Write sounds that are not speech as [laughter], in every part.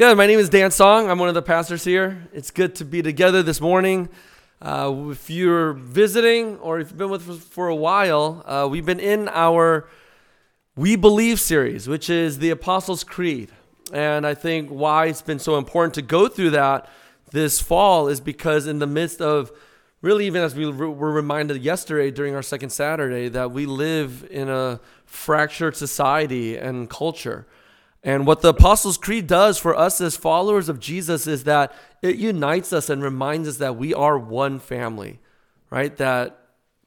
Good. My name is Dan Song. I'm one of the pastors here. It's good to be together this morning. Uh, if you're visiting or if you've been with us for a while, uh, we've been in our We Believe series, which is the Apostles' Creed. And I think why it's been so important to go through that this fall is because, in the midst of really, even as we were reminded yesterday during our second Saturday, that we live in a fractured society and culture. And what the Apostles' Creed does for us as followers of Jesus is that it unites us and reminds us that we are one family, right? That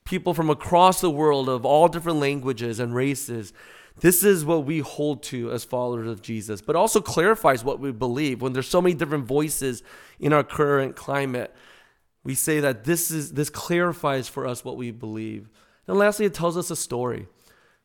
people from across the world of all different languages and races, this is what we hold to as followers of Jesus, but also clarifies what we believe. When there's so many different voices in our current climate, we say that this is this clarifies for us what we believe. And lastly, it tells us a story.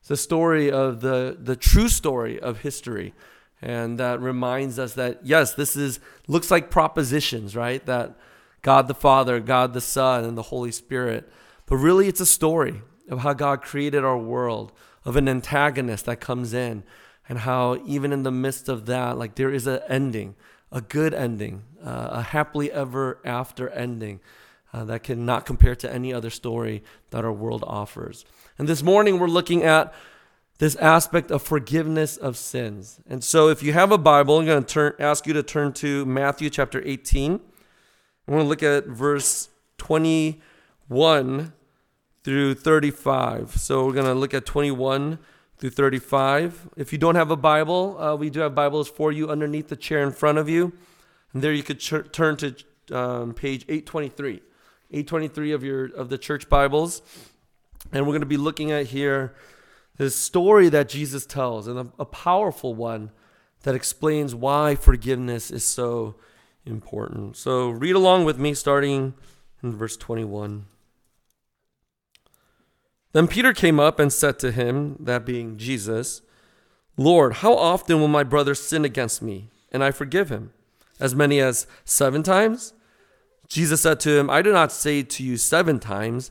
It's the story of the, the true story of history. And that reminds us that, yes, this is looks like propositions, right? That God the Father, God the Son, and the Holy Spirit. But really, it's a story of how God created our world, of an antagonist that comes in, and how even in the midst of that, like there is an ending, a good ending, uh, a happily ever after ending uh, that cannot compare to any other story that our world offers. And this morning we're looking at this aspect of forgiveness of sins. And so if you have a Bible, I'm going to turn, ask you to turn to Matthew chapter 18. I'm going to look at verse 21 through 35. So we're going to look at 21 through 35. If you don't have a Bible, uh, we do have Bibles for you underneath the chair in front of you. And there you could ch- turn to um, page 823. 823 of your of the church Bibles. And we're going to be looking at here this story that Jesus tells, and a, a powerful one that explains why forgiveness is so important. So read along with me, starting in verse 21. Then Peter came up and said to him, that being Jesus, Lord, how often will my brother sin against me, and I forgive him? As many as seven times? Jesus said to him, I do not say to you seven times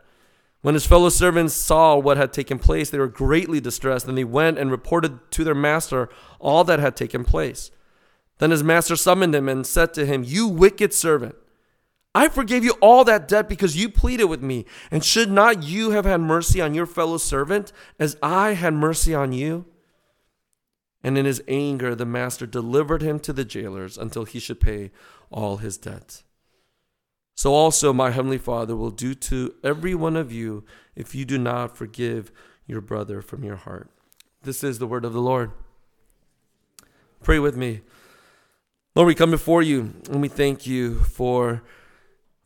When his fellow servants saw what had taken place, they were greatly distressed, and they went and reported to their master all that had taken place. Then his master summoned him and said to him, You wicked servant, I forgave you all that debt because you pleaded with me. And should not you have had mercy on your fellow servant as I had mercy on you? And in his anger, the master delivered him to the jailers until he should pay all his debt. So also my heavenly Father will do to every one of you if you do not forgive your brother from your heart. This is the word of the Lord. Pray with me. Lord, we come before you and we thank you for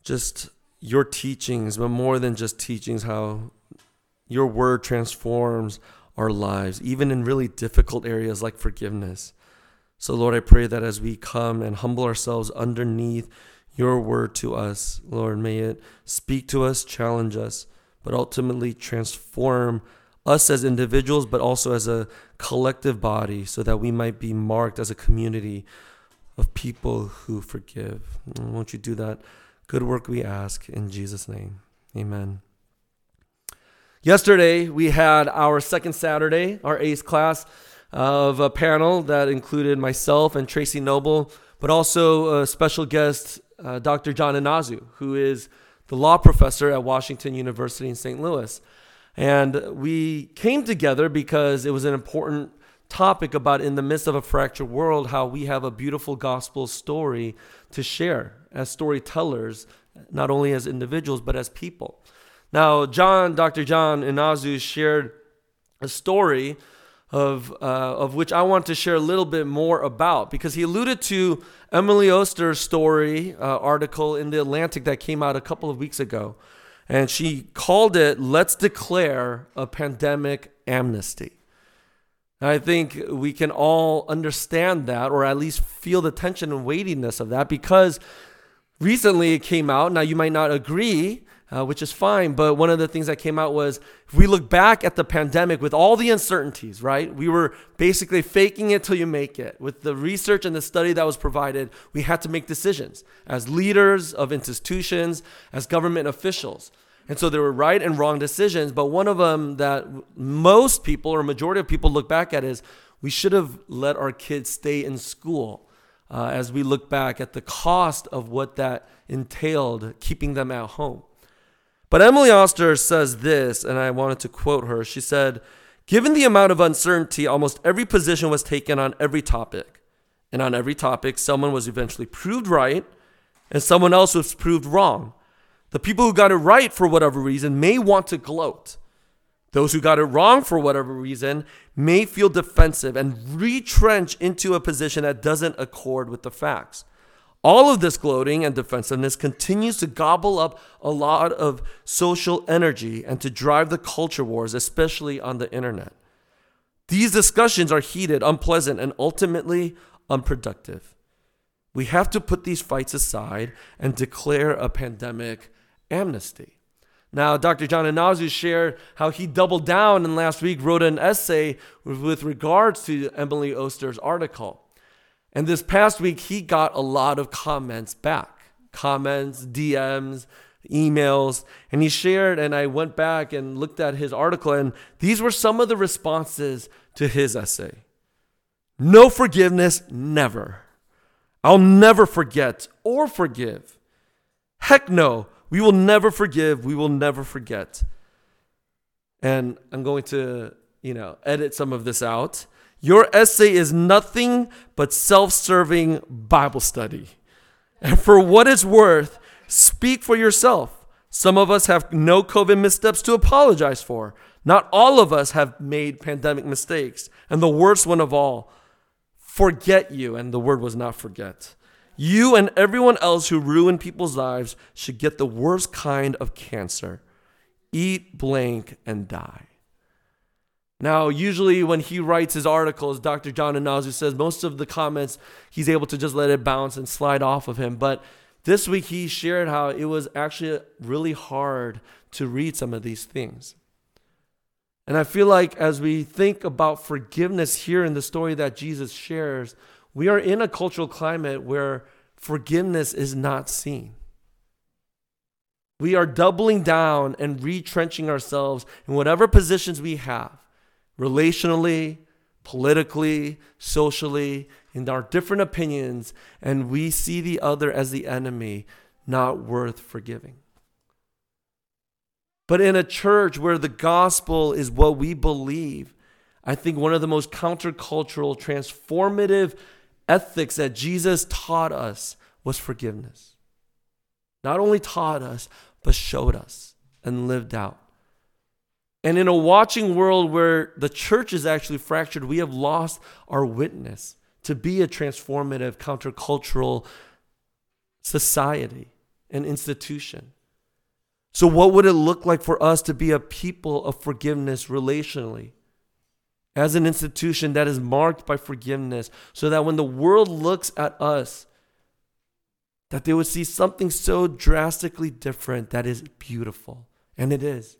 just your teachings, but more than just teachings, how your word transforms our lives, even in really difficult areas like forgiveness. So, Lord, I pray that as we come and humble ourselves underneath your word to us. Lord, may it speak to us, challenge us, but ultimately transform us as individuals, but also as a collective body, so that we might be marked as a community of people who forgive. And won't you do that good work we ask in Jesus' name? Amen. Yesterday, we had our second Saturday, our ACE class of a panel that included myself and Tracy Noble, but also a special guest, uh, Dr. John Inazu, who is the law professor at Washington University in St. Louis. And we came together because it was an important topic about in the midst of a fractured world, how we have a beautiful gospel story to share as storytellers, not only as individuals, but as people. Now, John, Dr. John Inazu shared a story of, uh, of which I want to share a little bit more about because he alluded to Emily Oster's story uh, article in The Atlantic that came out a couple of weeks ago. And she called it, Let's Declare a Pandemic Amnesty. I think we can all understand that, or at least feel the tension and weightiness of that, because recently it came out. Now, you might not agree, uh, which is fine, but one of the things that came out was if we look back at the pandemic with all the uncertainties, right? We were basically faking it till you make it. With the research and the study that was provided, we had to make decisions as leaders of institutions, as government officials. And so there were right and wrong decisions, but one of them that most people or majority of people look back at is we should have let our kids stay in school uh, as we look back at the cost of what that entailed, keeping them at home. But Emily Oster says this, and I wanted to quote her. She said, Given the amount of uncertainty, almost every position was taken on every topic. And on every topic, someone was eventually proved right and someone else was proved wrong. The people who got it right for whatever reason may want to gloat. Those who got it wrong for whatever reason may feel defensive and retrench into a position that doesn't accord with the facts. All of this gloating and defensiveness continues to gobble up a lot of social energy and to drive the culture wars, especially on the internet. These discussions are heated, unpleasant, and ultimately unproductive. We have to put these fights aside and declare a pandemic amnesty. Now, Dr. John Inazu shared how he doubled down and last week wrote an essay with regards to Emily Oster's article. And this past week, he got a lot of comments back comments, DMs, emails. And he shared, and I went back and looked at his article, and these were some of the responses to his essay No forgiveness, never. I'll never forget or forgive. Heck no, we will never forgive. We will never forget. And I'm going to, you know, edit some of this out. Your essay is nothing but self serving Bible study. And for what it's worth, speak for yourself. Some of us have no COVID missteps to apologize for. Not all of us have made pandemic mistakes. And the worst one of all, forget you. And the word was not forget. You and everyone else who ruin people's lives should get the worst kind of cancer. Eat blank and die. Now, usually when he writes his articles, Dr. John Inazu says most of the comments he's able to just let it bounce and slide off of him. But this week he shared how it was actually really hard to read some of these things. And I feel like as we think about forgiveness here in the story that Jesus shares, we are in a cultural climate where forgiveness is not seen. We are doubling down and retrenching ourselves in whatever positions we have, relationally, politically, socially, in our different opinions, and we see the other as the enemy, not worth forgiving. But in a church where the gospel is what we believe, I think one of the most countercultural, transformative ethics that Jesus taught us was forgiveness. Not only taught us, but showed us and lived out. And in a watching world where the church is actually fractured, we have lost our witness to be a transformative, countercultural society and institution. So, what would it look like for us to be a people of forgiveness relationally? as an institution that is marked by forgiveness so that when the world looks at us that they would see something so drastically different that is beautiful and it is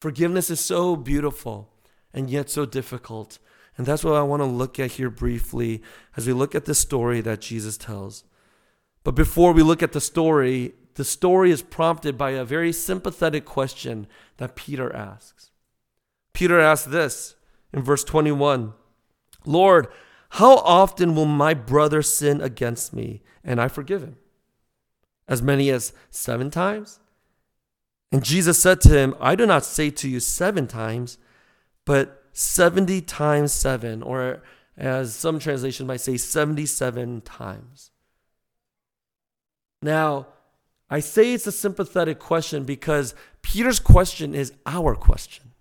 forgiveness is so beautiful and yet so difficult and that's what I want to look at here briefly as we look at the story that Jesus tells but before we look at the story the story is prompted by a very sympathetic question that Peter asks Peter asks this in verse 21 Lord, how often will my brother sin against me and I forgive him? As many as seven times? And Jesus said to him, I do not say to you seven times, but 70 times 7, or as some translations might say, 77 times. Now, I say it's a sympathetic question because Peter's question is our question.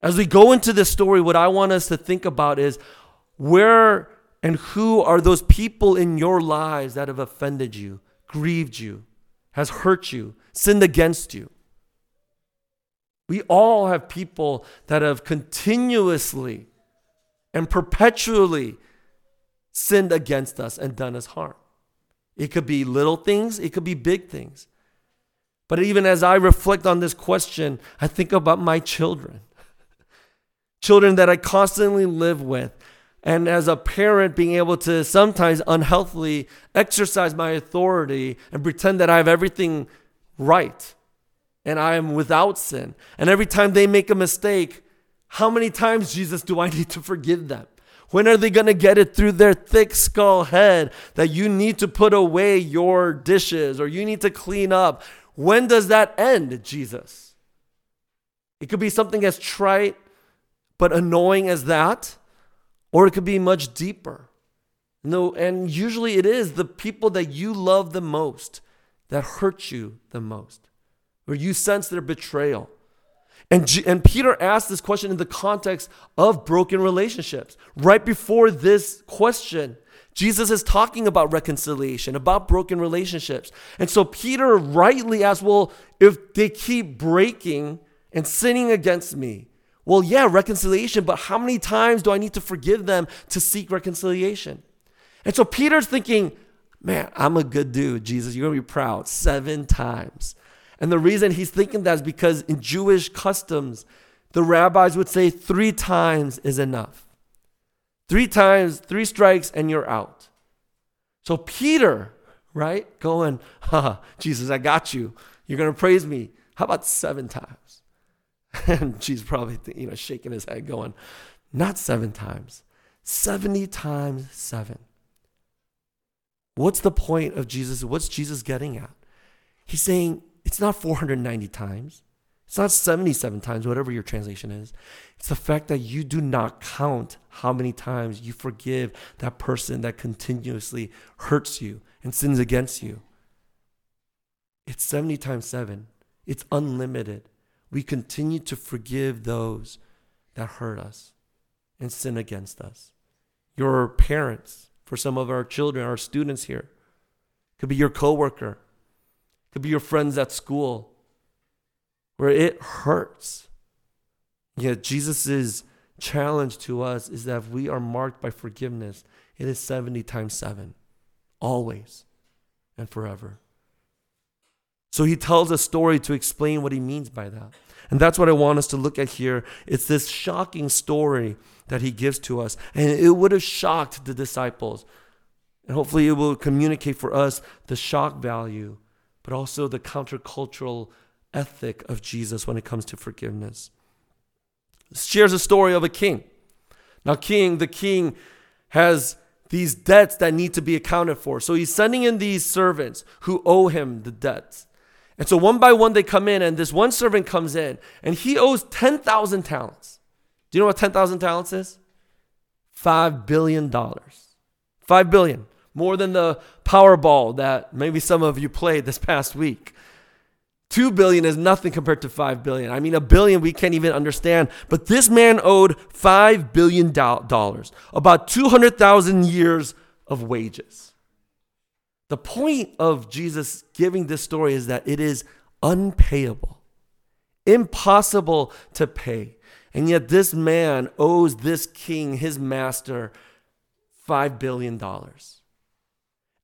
As we go into this story, what I want us to think about is where and who are those people in your lives that have offended you, grieved you, has hurt you, sinned against you? We all have people that have continuously and perpetually sinned against us and done us harm. It could be little things, it could be big things. But even as I reflect on this question, I think about my children. [laughs] children that I constantly live with. And as a parent, being able to sometimes unhealthily exercise my authority and pretend that I have everything right and I am without sin. And every time they make a mistake, how many times, Jesus, do I [laughs] need to forgive them? When are they going to get it through their thick skull head that you need to put away your dishes or you need to clean up? When does that end, Jesus? It could be something as trite but annoying as that, or it could be much deeper. No, and usually it is the people that you love the most that hurt you the most, where you sense their betrayal. And, and Peter asked this question in the context of broken relationships. Right before this question, Jesus is talking about reconciliation, about broken relationships. And so Peter rightly asks, well, if they keep breaking and sinning against me, well, yeah, reconciliation, but how many times do I need to forgive them to seek reconciliation? And so Peter's thinking, man, I'm a good dude, Jesus. You're going to be proud seven times. And the reason he's thinking that is because in Jewish customs, the rabbis would say three times is enough. Three times, three strikes, and you're out. So Peter, right, going, Jesus, I got you. You're going to praise me. How about seven times? And [laughs] she's probably, you know, shaking his head, going, not seven times, 70 times seven. What's the point of Jesus? What's Jesus getting at? He's saying it's not 490 times. It's not 77 times, whatever your translation is. It's the fact that you do not count how many times you forgive that person that continuously hurts you and sins against you. It's 70 times 7. It's unlimited we continue to forgive those that hurt us and sin against us. Your parents, for some of our children, our students here, could be your coworker, could be your friends at school, where it hurts. Yet Jesus' challenge to us is that if we are marked by forgiveness, it is 70 times 7, always and forever. So he tells a story to explain what he means by that. And that's what I want us to look at here. It's this shocking story that he gives to us. And it would have shocked the disciples. And hopefully it will communicate for us the shock value, but also the countercultural ethic of Jesus when it comes to forgiveness. shares a story of a king. Now, king, the king has these debts that need to be accounted for. So he's sending in these servants who owe him the debts. And so one by one they come in, and this one servant comes in, and he owes 10,000 talents. Do you know what 10,000 talents is? $5 billion. 5 billion. More than the Powerball that maybe some of you played this past week. 2 billion is nothing compared to 5 billion. I mean, a billion we can't even understand. But this man owed $5 billion, about 200,000 years of wages. The point of Jesus giving this story is that it is unpayable, impossible to pay. And yet, this man owes this king, his master, $5 billion.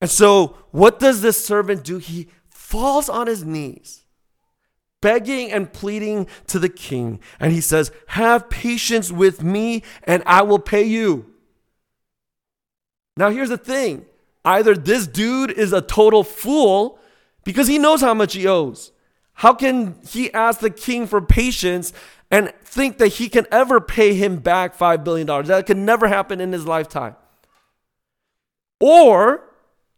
And so, what does this servant do? He falls on his knees, begging and pleading to the king. And he says, Have patience with me, and I will pay you. Now, here's the thing Either this dude is a total fool because he knows how much he owes. How can he ask the king for patience and think that he can ever pay him back $5 billion? That could never happen in his lifetime. Or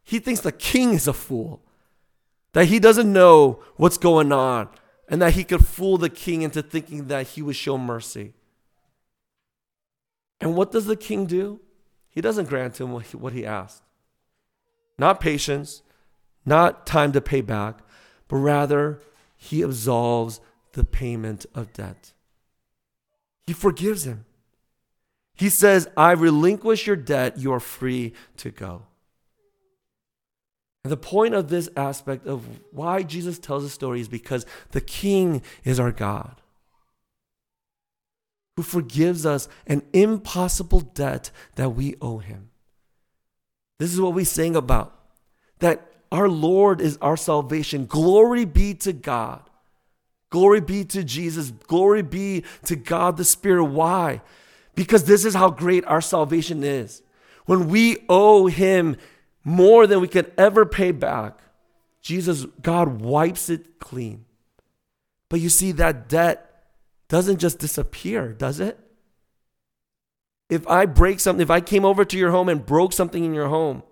he thinks the king is a fool, that he doesn't know what's going on, and that he could fool the king into thinking that he would show mercy. And what does the king do? He doesn't grant him what he, what he asked. Not patience, not time to pay back, but rather he absolves the payment of debt. He forgives him. He says, I relinquish your debt, you are free to go. And the point of this aspect of why Jesus tells the story is because the King is our God who forgives us an impossible debt that we owe him. This is what we sing about that our Lord is our salvation. Glory be to God. Glory be to Jesus. Glory be to God the Spirit. Why? Because this is how great our salvation is. When we owe Him more than we could ever pay back, Jesus, God wipes it clean. But you see, that debt doesn't just disappear, does it? If I break something, if I came over to your home and broke something in your home,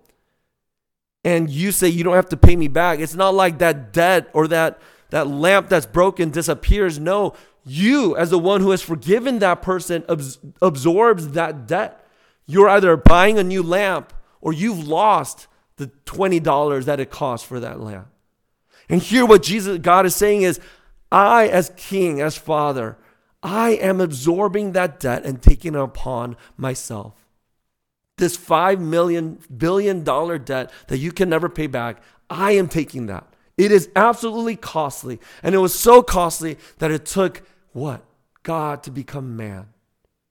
and you say you don't have to pay me back, it's not like that debt or that, that lamp that's broken disappears. No, you, as the one who has forgiven that person, abs- absorbs that debt. You're either buying a new lamp or you've lost the $20 that it costs for that lamp. And here, what Jesus, God is saying is, I, as king, as father, I am absorbing that debt and taking it upon myself. This five million billion dollar debt that you can never pay back, I am taking that. It is absolutely costly. And it was so costly that it took what? God to become man,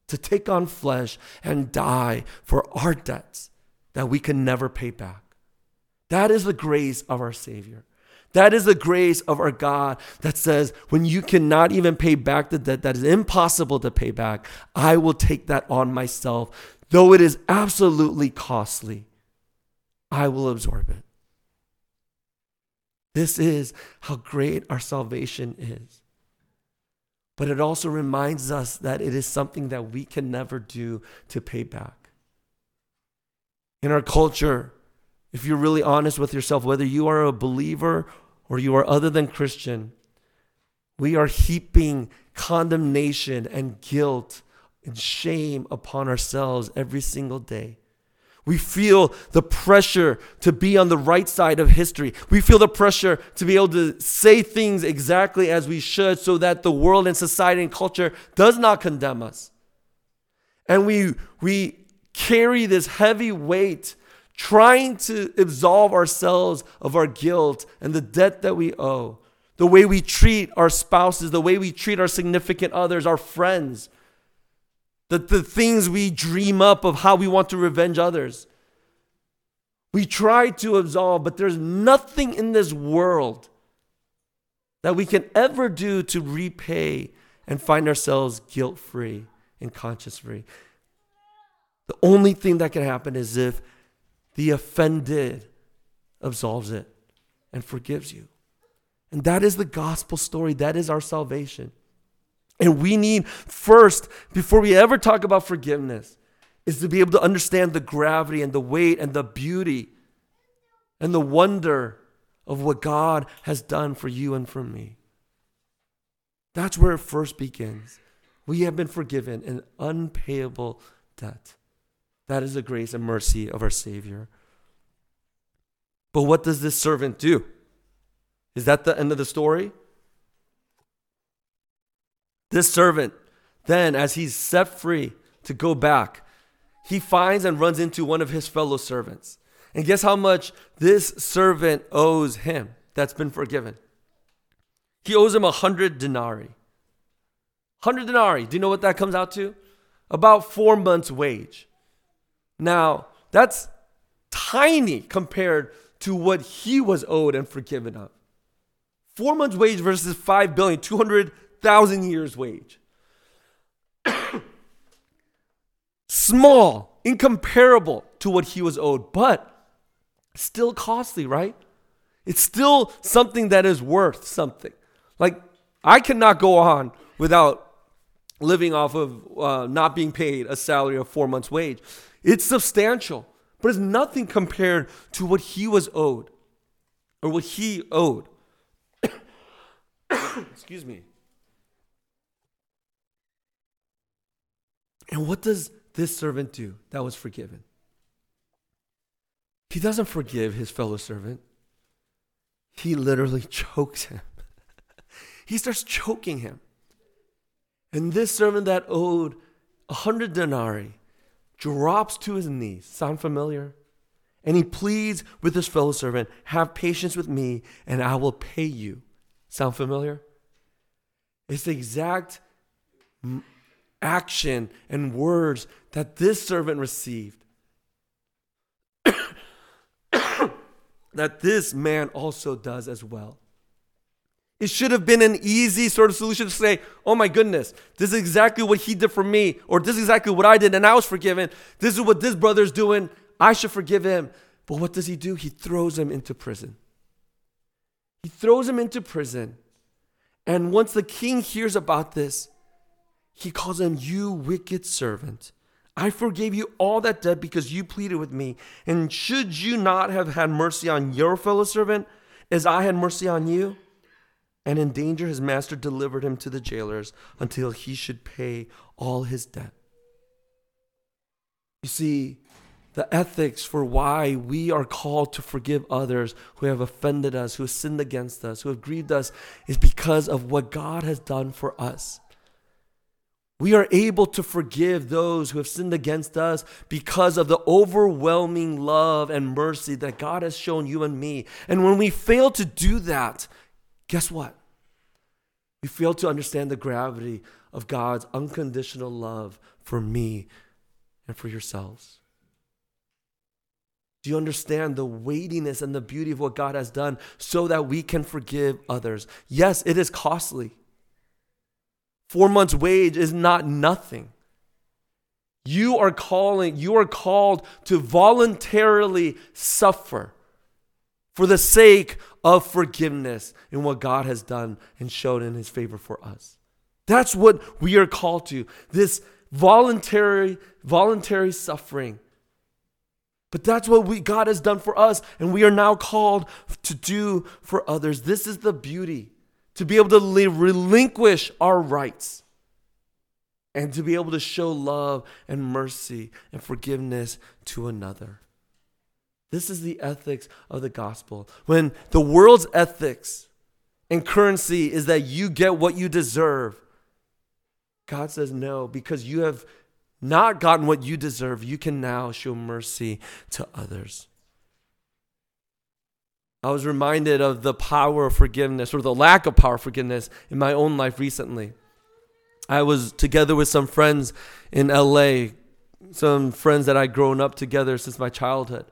to take on flesh and die for our debts that we can never pay back. That is the grace of our Savior. That is the grace of our God that says, when you cannot even pay back the debt that is impossible to pay back, I will take that on myself. Though it is absolutely costly, I will absorb it. This is how great our salvation is. But it also reminds us that it is something that we can never do to pay back. In our culture, if you're really honest with yourself, whether you are a believer or you are other than Christian, we are heaping condemnation and guilt and shame upon ourselves every single day. We feel the pressure to be on the right side of history. We feel the pressure to be able to say things exactly as we should so that the world and society and culture does not condemn us. And we, we carry this heavy weight trying to absolve ourselves of our guilt and the debt that we owe. The way we treat our spouses, the way we treat our significant others, our friends, the, the things we dream up of how we want to revenge others. We try to absolve, but there's nothing in this world that we can ever do to repay and find ourselves guilt free and conscience free. The only thing that can happen is if the offended absolves it and forgives you. And that is the gospel story. That is our salvation. And we need first, before we ever talk about forgiveness, is to be able to understand the gravity and the weight and the beauty and the wonder of what God has done for you and for me. That's where it first begins. We have been forgiven an unpayable debt. That is the grace and mercy of our Savior. But what does this servant do? Is that the end of the story? This servant, then, as he's set free to go back, he finds and runs into one of his fellow servants. And guess how much this servant owes him that's been forgiven? He owes him a hundred denarii. Hundred denarii. Do you know what that comes out to? About four months' wage. Now, that's tiny compared to what he was owed and forgiven of. Four months' wage versus five billion, 200,000 years' wage. [coughs] Small, incomparable to what he was owed, but still costly, right? It's still something that is worth something. Like, I cannot go on without living off of uh, not being paid a salary of four months' wage. It's substantial, but it's nothing compared to what he was owed or what he owed. [coughs] Excuse me. And what does this servant do that was forgiven? He doesn't forgive his fellow servant. He literally [laughs] chokes him. he starts choking him. And this servant that owed a hundred denarii drops to his knees. Sound familiar? And he pleads with his fellow servant, Have patience with me, and I will pay you. Sound familiar? It's the exact action and words that this servant received. [coughs] that this man also does as well. It should have been an easy sort of solution to say, oh my goodness, this is exactly what he did for me, or this is exactly what I did and I was forgiven. This is what this brother's doing. I should forgive him. But what does he do? He throws him into prison. He throws him into prison. And once the king hears about this, he calls him, You wicked servant. I forgave you all that debt because you pleaded with me. And should you not have had mercy on your fellow servant as I had mercy on you? And in danger, his master delivered him to the jailers until he should pay all his debt. You see, the ethics for why we are called to forgive others who have offended us, who have sinned against us, who have grieved us, is because of what God has done for us. We are able to forgive those who have sinned against us because of the overwhelming love and mercy that God has shown you and me. And when we fail to do that, guess what? We fail to understand the gravity of God's unconditional love for me and for yourselves. Do you understand the weightiness and the beauty of what God has done so that we can forgive others? Yes, it is costly. Four months' wage is not nothing. You are calling, you are called to voluntarily suffer for the sake of forgiveness in what God has done and shown in his favor for us. That's what we are called to. This voluntary voluntary suffering. But that's what we God has done for us and we are now called to do for others. This is the beauty to be able to relinquish our rights and to be able to show love and mercy and forgiveness to another. This is the ethics of the gospel. When the world's ethics and currency is that you get what you deserve, God says no, because you have not gotten what you deserve, you can now show mercy to others. I was reminded of the power of forgiveness or the lack of power of forgiveness in my own life recently. I was together with some friends in LA, some friends that I'd grown up together since my childhood.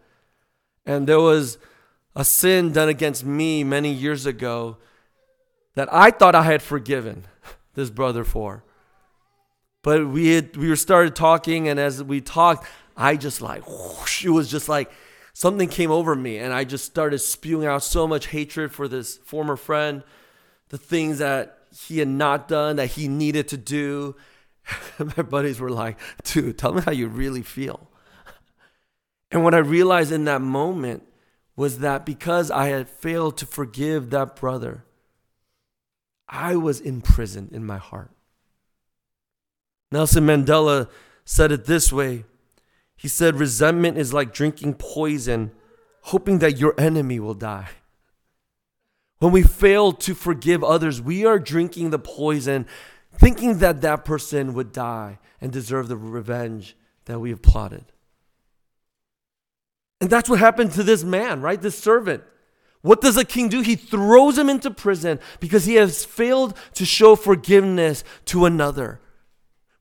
And there was a sin done against me many years ago that I thought I had forgiven [laughs] this brother for. But we had we started talking, and as we talked, I just like whoosh, it was just like something came over me and I just started spewing out so much hatred for this former friend, the things that he had not done that he needed to do. [laughs] my buddies were like, dude, tell me how you really feel. And what I realized in that moment was that because I had failed to forgive that brother, I was imprisoned in my heart. Nelson Mandela said it this way he said, Resentment is like drinking poison, hoping that your enemy will die. When we fail to forgive others, we are drinking the poison, thinking that that person would die and deserve the revenge that we have plotted. And that's what happened to this man, right? This servant. What does a king do? He throws him into prison because he has failed to show forgiveness to another.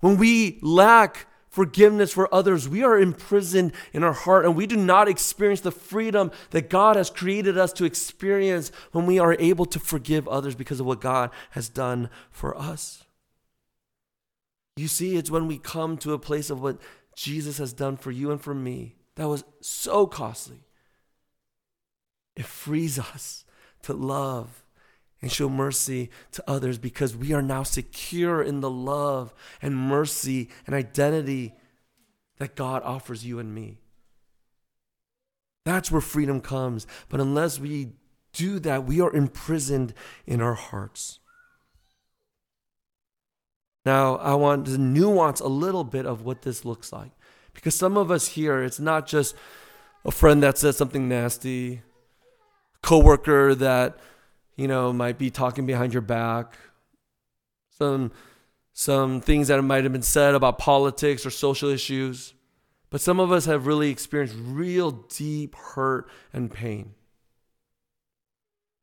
When we lack forgiveness for others, we are imprisoned in our heart and we do not experience the freedom that God has created us to experience when we are able to forgive others because of what God has done for us. You see, it's when we come to a place of what Jesus has done for you and for me that was so costly. It frees us to love and show mercy to others because we are now secure in the love and mercy and identity that God offers you and me. That's where freedom comes. But unless we do that, we are imprisoned in our hearts. Now, I want to nuance a little bit of what this looks like. Because some of us here, it's not just a friend that says something nasty, coworker that, you know, might be talking behind your back, some some things that might have been said about politics or social issues. But some of us have really experienced real deep hurt and pain.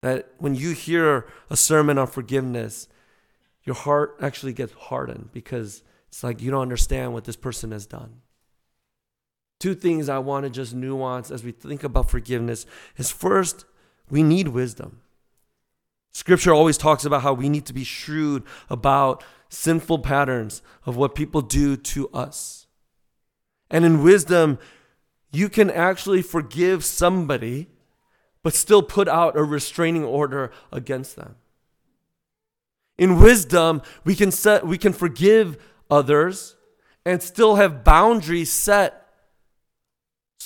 That when you hear a sermon on forgiveness, your heart actually gets hardened because it's like you don't understand what this person has done. Two things I want to just nuance as we think about forgiveness is first, we need wisdom. Scripture always talks about how we need to be shrewd about sinful patterns of what people do to us. And in wisdom, you can actually forgive somebody, but still put out a restraining order against them. In wisdom, we can set we can forgive others and still have boundaries set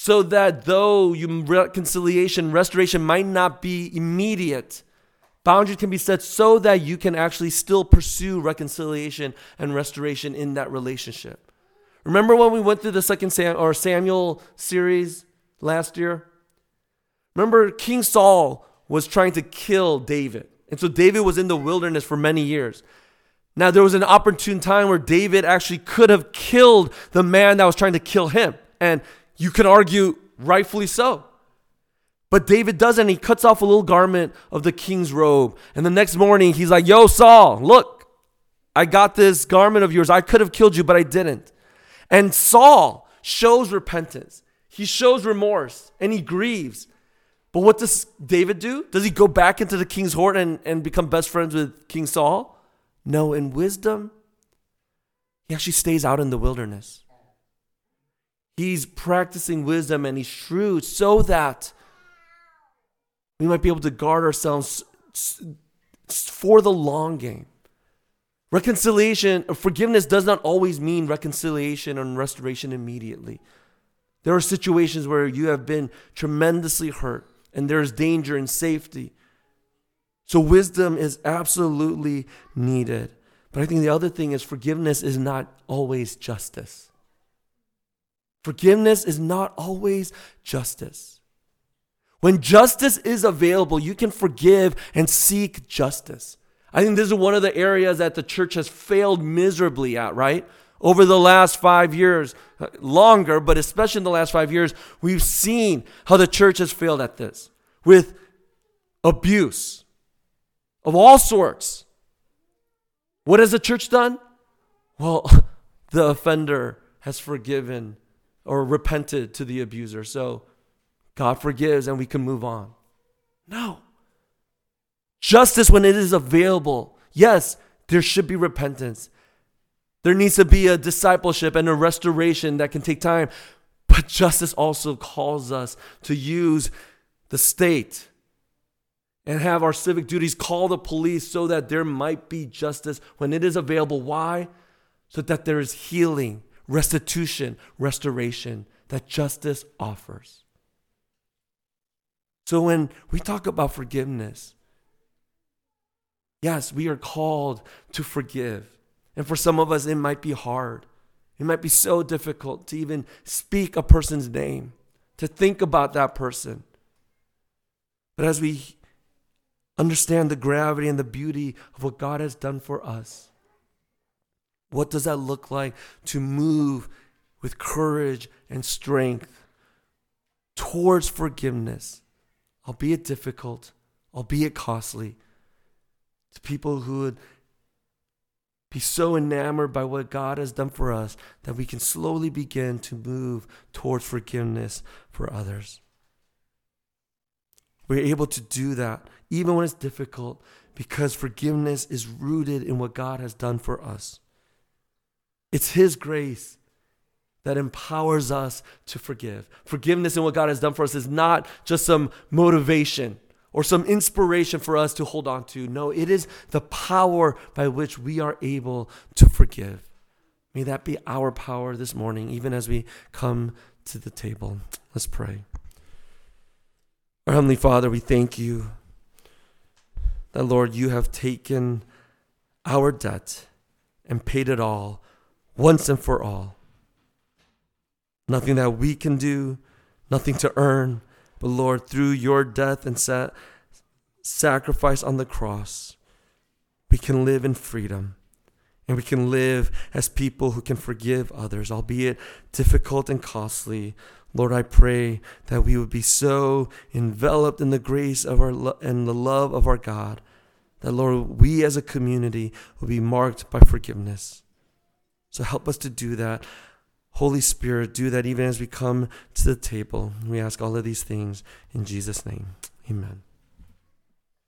so that though reconciliation, restoration might not be immediate, boundaries can be set so that you can actually still pursue reconciliation and restoration in that relationship. Remember when we went through the second Sam, or Samuel series last year? Remember King Saul was trying to kill David. And so David was in the wilderness for many years. Now, there was an opportune time where David actually could have killed the man that was trying to kill him. And you can argue rightfully so. But David doesn't. He cuts off a little garment of the king's robe. And the next morning, he's like, Yo, Saul, look, I got this garment of yours. I could have killed you, but I didn't. And Saul shows repentance, he shows remorse, and he grieves. But what does David do? Does he go back into the king's court and, and become best friends with King Saul? No, in wisdom, he actually stays out in the wilderness. He's practicing wisdom and he's shrewd so that we might be able to guard ourselves for the long game. Reconciliation, forgiveness does not always mean reconciliation and restoration immediately. There are situations where you have been tremendously hurt and there's danger and safety. So, wisdom is absolutely needed. But I think the other thing is forgiveness is not always justice. Forgiveness is not always justice. When justice is available, you can forgive and seek justice. I think this is one of the areas that the church has failed miserably at, right? Over the last five years, uh, longer, but especially in the last five years, we've seen how the church has failed at this with abuse of all sorts. What has the church done? Well, [laughs] the offender has forgiven or repented to the abuser. So God forgives and we can move on. No. Justice, when it is available, yes, there should be repentance. There needs to be a discipleship and a restoration that can take time. But justice also calls us to use the state and have our civic duties call the police so that there might be justice when it is available. Why? So that there is healing, restitution, restoration that justice offers. So when we talk about forgiveness, yes, we are called to forgive. And for some of us, it might be hard. It might be so difficult to even speak a person's name, to think about that person. But as we understand the gravity and the beauty of what God has done for us, what does that look like to move with courage and strength towards forgiveness, albeit difficult, albeit costly, to people who would be so enamored by what God has done for us that we can slowly begin to move towards forgiveness for others. We're able to do that even when it's difficult because forgiveness is rooted in what God has done for us. It's His grace that empowers us to forgive. Forgiveness and what God has done for us is not just some motivation or some inspiration for us to hold on to. No, it is the power by which we are able to forgive. May that be our power this morning, even as we come to the table. Let's pray. Our Heavenly Father, we thank you that, Lord, you have taken our debt and paid it all once and for all. Nothing that we can do, nothing to earn, but Lord, through your death and sa- sacrifice on the cross, we can live in freedom. And we can live as people who can forgive others, albeit difficult and costly. Lord, I pray that we would be so enveloped in the grace of our lo- and the love of our God that, Lord, we as a community will be marked by forgiveness. So help us to do that. Holy Spirit, do that even as we come to the table. We ask all of these things in Jesus' name. Amen.